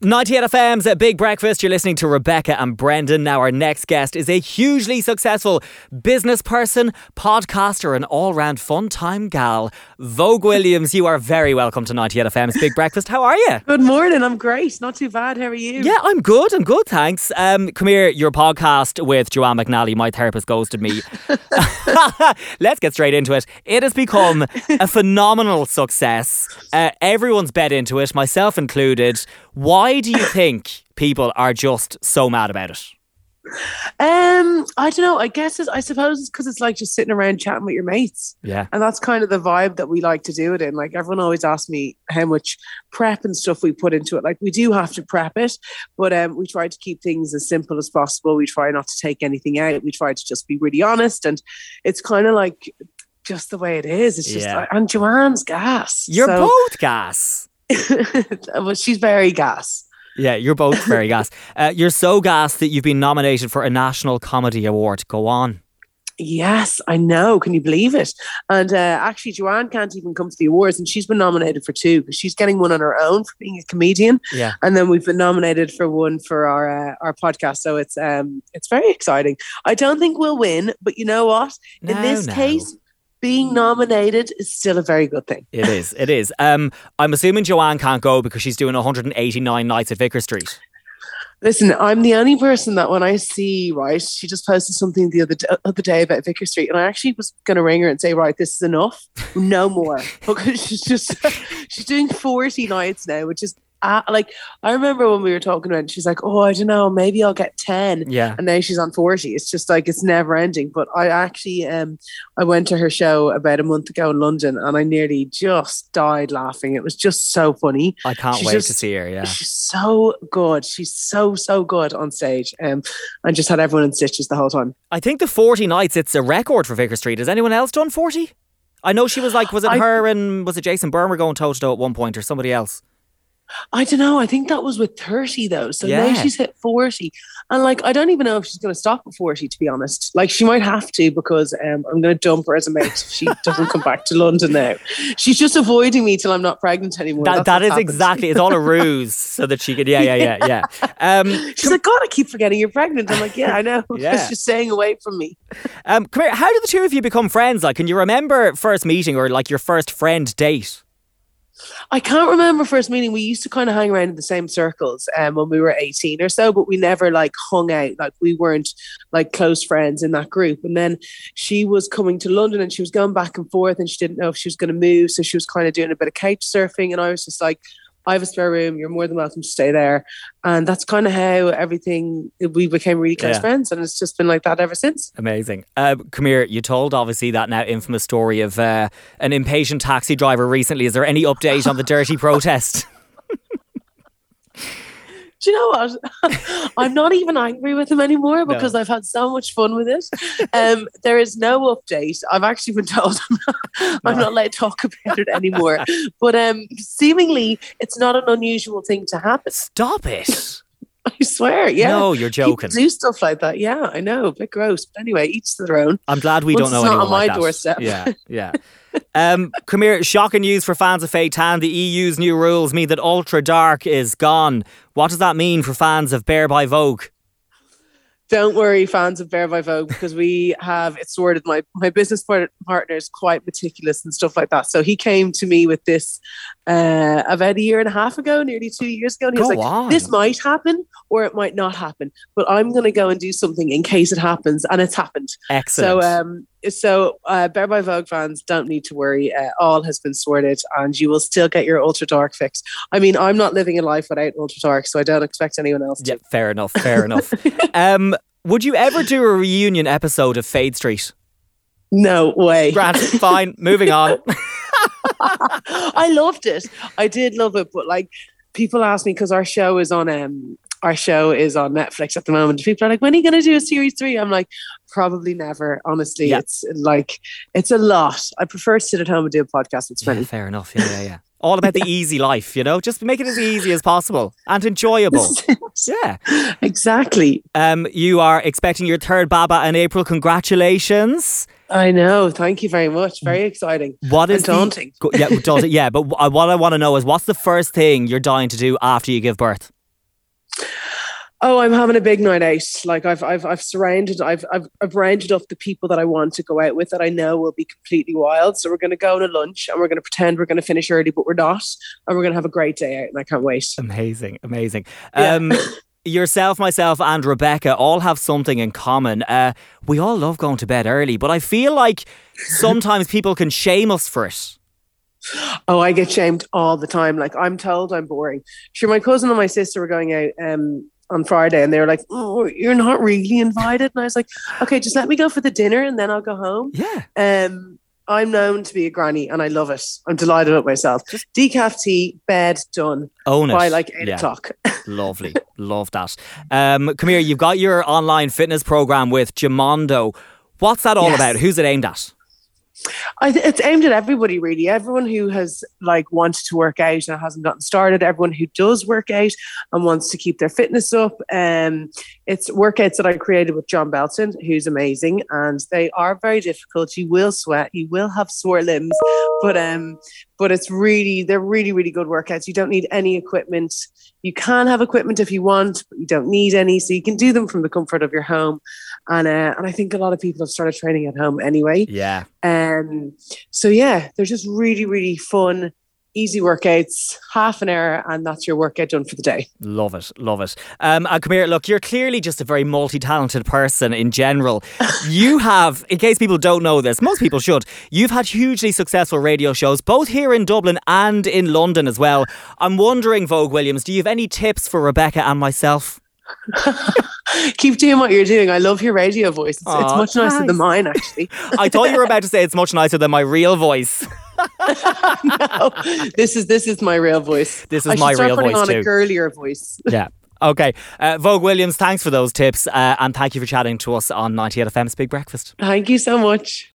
98 FM's a Big Breakfast. You're listening to Rebecca and Brendan. Now, our next guest is a hugely successful business person, podcaster, and all round fun time gal. Vogue Williams, you are very welcome to 98 FM's Big Breakfast. How are you? Good morning. I'm great. Not too bad. How are you? Yeah, I'm good. I'm good, thanks. Um, come here, your podcast with Joanne McNally, my therapist ghosted me. Let's get straight into it. It has become a phenomenal success. Uh, everyone's bet into it, myself included. Why do you think people are just so mad about it? Um, I don't know. I guess it's, I suppose it's because it's like just sitting around chatting with your mates. Yeah. And that's kind of the vibe that we like to do it in. Like everyone always asks me how much prep and stuff we put into it. Like we do have to prep it, but um, we try to keep things as simple as possible. We try not to take anything out. We try to just be really honest. And it's kind of like just the way it is. It's just Yeah. like, and Joanne's gas. You're So- both gas. well, she's very gas. Yeah, you're both very gas. Uh, you're so gas that you've been nominated for a National Comedy Award. Go on. Yes, I know. Can you believe it? And uh, actually, Joanne can't even come to the awards, and she's been nominated for two because she's getting one on her own for being a comedian, Yeah. and then we've been nominated for one for our uh, our podcast. So it's um it's very exciting. I don't think we'll win, but you know what? In No, this no. case, being nominated is still a very good thing. It is. It is. Um, I'm assuming Joanne can't go because she's doing 189 nights at Vicar Street. Listen, I'm the only person that when I see, right, she just posted something the other, d- other day about Vicar Street, and I actually was going to ring her and say, right, this is enough, no more, because she's just she's doing 40 nights now, which is uh, like I remember when we were talking about, it, she's like, oh, I don't know, maybe I'll get 10, Yeah. and now she's on 40. It's just like it's never ending. But I actually, um, I went to her show about a month ago in London, and I nearly just died laughing. It was just so funny. I can't She's wait to see her. Yeah. She's so good. She's so so good on stage, um, and just had everyone in stitches the whole time. I think the 40 nights, it's a record for Vicar Street. Has anyone else done 40? I know she was like, was it I- her and was it Jason were going toe to toe at one point or somebody else? I don't know. I think that was with thirty though. So Yeah. now she's hit forty, and like I don't even know if she's going to stop at forty. To be honest, like she might have to because um, I'm going to dump her as a mate if she doesn't come back to London now. She's just avoiding me till I'm not pregnant anymore. That, that happened. exactly, it's all a ruse so that she could, yeah, yeah, yeah, yeah. Um, She's like, God, I keep forgetting you're pregnant. I'm like, yeah, I know. Yeah. just staying away from me. um, come here, how did the two of you become friends? Like, can you remember first meeting or like your first friend date? I can't remember first meeting. We used to kind of hang around in the same circles um, when we were 18 or so, but we never like hung out. Like we weren't like close friends in that group. And then she was coming to London and she was going back and forth and she didn't know if she was going to move. So she was kind of doing a bit of couch surfing. And I was just like, I have a spare room. You're more than welcome to stay there. And that's kind of how everything, we became really close Yeah. friends. And it's just been like that ever since. Amazing. Uh, come here, you told obviously that now infamous story of uh, an impatient taxi driver recently. Is there any update on the dirty protest? Do you know what? I'm not even angry with him anymore because I've had so much fun with it. Um, there is no update. I've actually been told I'm not, I'm not allowed to talk about it anymore. But um, seemingly, it's not an unusual thing to happen. Stop it. I swear. Yeah. No, you're People joking. do stuff like that. Yeah, I know. A bit gross. But anyway, each to their own. I'm glad we Once don't know it's not anyone on like my that. doorstep. Yeah, yeah. Um, come here, shocking news for fans of Fate Tan. The EU's new rules mean that Ultra Dark is gone. What does that mean for fans of Bare by Vogue? Don't worry, fans of Bare by Vogue, because we have it sorted. My my business partner is quite meticulous and stuff like that. So he came to me with this uh, about a year and a half ago, nearly two years ago, and he was like, on. "This might happen or it might not happen, but I'm going to go and do something in case it happens." And it's happened. Excellent. So um, so uh, Bare by Vogue fans don't need to worry. Uh, all has been sorted, and you will still get your Ultra Dark fix. I mean, I'm not living a life without Ultra Dark, so I don't expect anyone else to. fair enough, fair enough. Um, would you ever do a reunion episode of Fade Street? No way. Grant, fine, moving on. I loved it. I did love it, but like people ask me because our show is on um our show is on Netflix at the moment. People are like, when are you going to do a series three? I'm like, probably never. Honestly, Yeah. it's like it's a lot. I prefer to sit at home and do a podcast. It's Yeah, fair enough. Yeah, yeah, yeah. All about the easy life, you know. Just make it as easy as possible and enjoyable. Yeah. exactly. Um, you are expecting your third Baba in April. Congratulations. I know. Thank you very much. Very exciting. What is And the- daunting. Go- yeah, daunting. Yeah, but what I want to know is what's the first thing you're dying to do after you give birth? Oh, I'm having a big night out. Like I've I've I've surrounded I've I've I've rounded up the people that I want to go out with that I know will be completely wild. So we're gonna go to lunch and we're gonna pretend we're gonna finish early, but we're not. And we're gonna have a great day out and I can't wait. Amazing, amazing. Yeah. Um yourself, myself, and Rebecca all have something in common. Uh, we all love going to bed early, but I feel like sometimes people can shame us for it. Oh, I get shamed all the time. Like I'm told I'm boring. Sure, my cousin and my sister were going out um on Friday and they were like, Oh, you're not really invited. And I was like, Okay, just let me go for the dinner and then I'll go home. Yeah. Um I'm known to be a granny and I love it. I'm delighted with myself. Just decaf tea, bed done Own it. by like eight Yeah. o'clock. Lovely. Love that. Um, come here, you've got your online fitness program with Gymondo. What's that all Yes. about? Who's it aimed at? I th- it's aimed at everybody really. Everyone who has like wanted to work out and hasn't gotten started. Everyone who does work out and wants to keep their fitness up. Um, it's workouts that I created with John Belton, who's amazing, and they are very difficult. You will sweat, you will have sore limbs, but um, but it's really they're really really good workouts. You don't need any equipment. You can have equipment if you want, but you don't need any, so you can do them from the comfort of your home. And uh, and I think a lot of people have started training at home anyway. Yeah. Um, so yeah, they're just really, really fun, easy workouts, half an hour, and that's your workout done for the day. Love it, love it. Um, and come here, look, you're clearly just a very multi-talented person in general. you have, in case people don't know this, most people should. You've had hugely successful radio shows, both here in Dublin and in London as well. I'm wondering, Vogue Williams, do you have any tips for Rebecca and myself? Keep doing what you're doing. I love your radio voice. It's, it's much nicer thanks. than mine, actually. I thought you were about to say it's much nicer than my real voice. no, this is this is my real voice. This is should my real voice on too. a girlier voice. yeah. Okay. Uh, Vogue Williams, thanks for those tips uh, and thank you for chatting to us on 98 FM's Big Breakfast. Thank you so much.